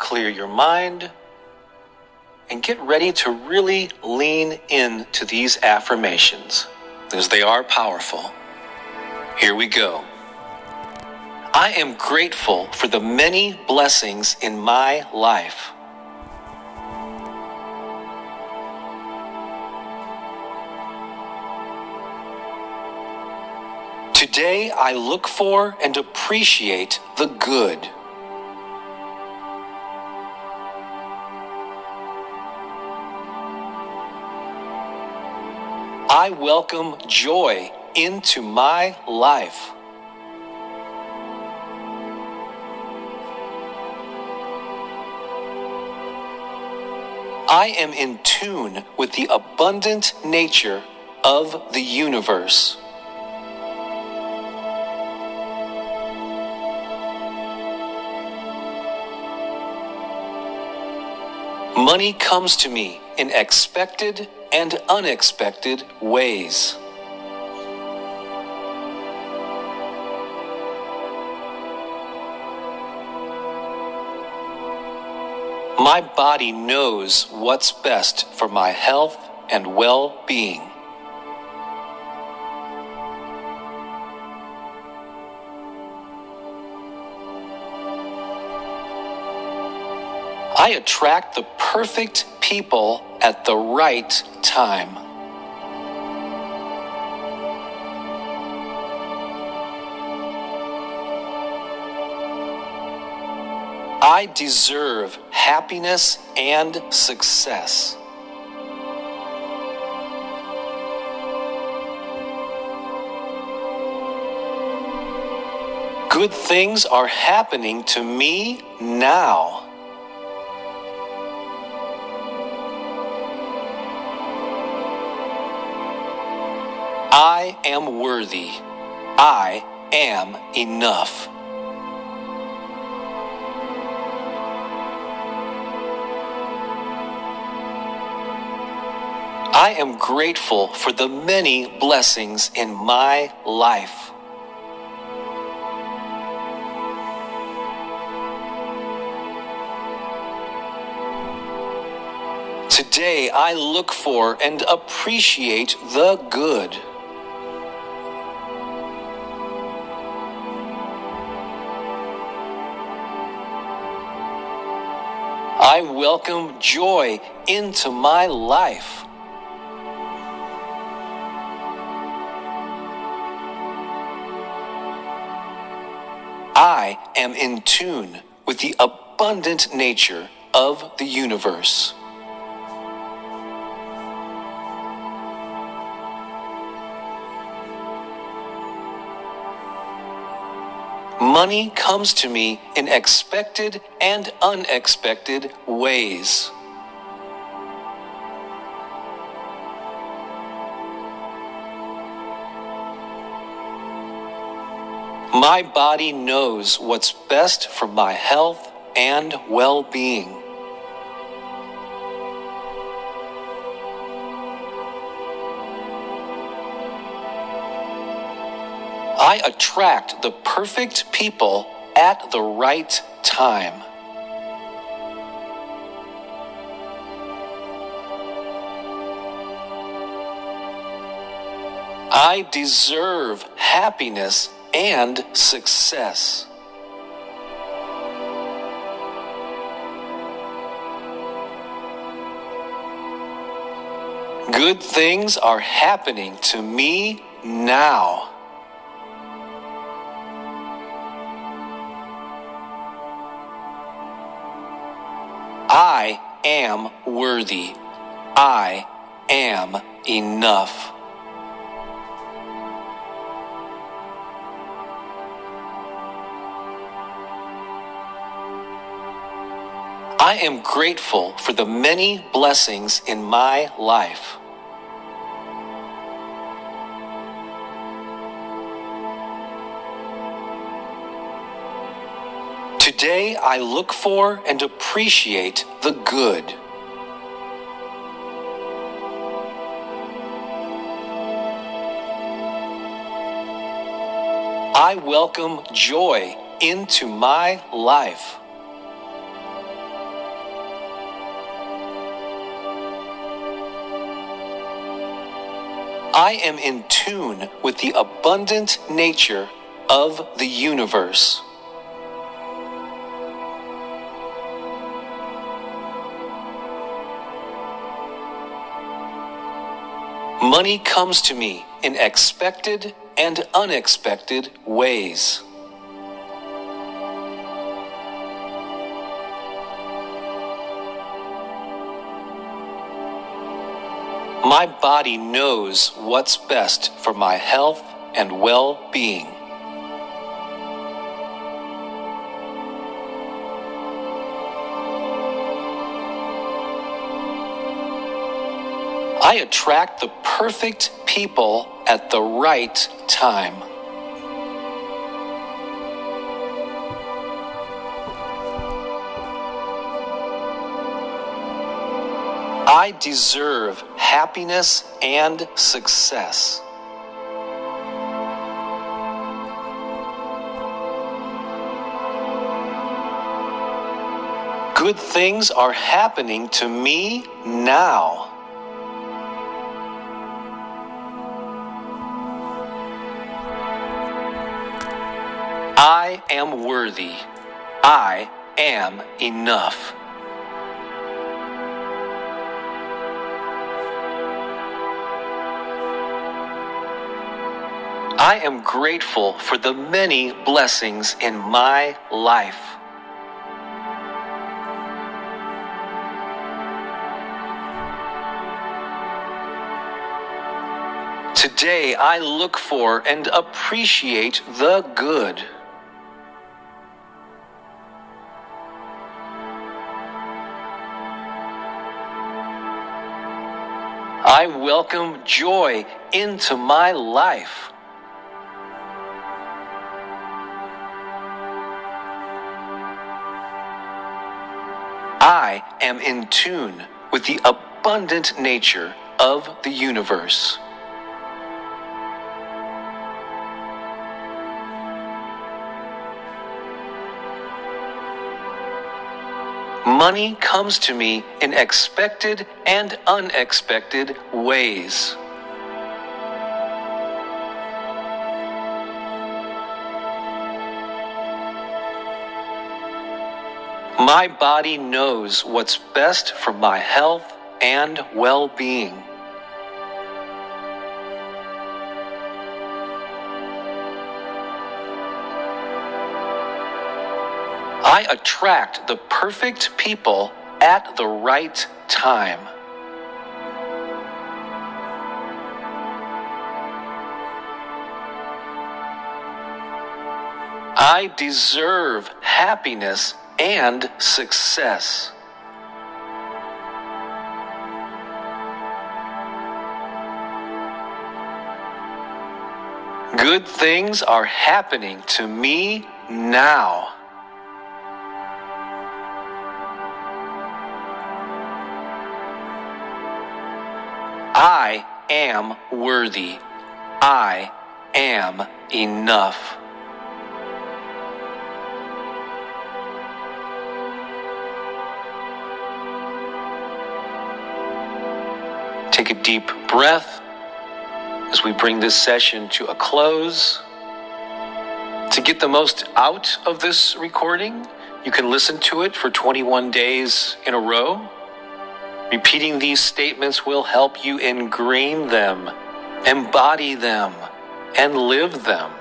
clear your mind, and get ready to really lean in to these affirmations, as they are powerful. Here we go. I am grateful for the many blessings in my life. Today, I look for and appreciate the good. I welcome joy into my life. I am in tune with the abundant nature of the universe. Money comes to me in expected and unexpected ways. My body knows what's best for my health and well being. I attract the perfect people at the right time. I deserve happiness and success. Good things are happening to me now. I am worthy. I am enough. I am grateful for the many blessings in my life. Today, I look for and appreciate the good. I welcome joy into my life. I am in tune with the abundant nature of the universe. Money comes to me in expected and unexpected ways. My body knows what's best for my health and well being. I attract the perfect people at the right time. I deserve happiness and success. Good things are happening to me now. Am worthy. I am enough. I am grateful for the many blessings in my life. Today I look for and appreciate the good. I welcome joy into my life. I am in tune with the abundant nature of the universe. Money comes to me in expected and unexpected ways. My body knows what's best for my health and well being. I attract the perfect people at the right time. I deserve happiness and success. Good things are happening to me now. I am worthy. I am enough. I am grateful for the many blessings in my life. Today, I look for and appreciate the good. I welcome joy into my life. I am in tune with the abundant nature of the universe. Money comes to me in expected and unexpected ways. My body knows what's best for my health and well being. I attract the perfect people at the right time. I deserve happiness and success. Good things are happening to me now. Am worthy. I am enough. Take a deep breath as we bring this session to a close. To get the most out of this recording, you can listen to it for 21 days in a row. Repeating these statements will help you ingrain them, embody them, and live them.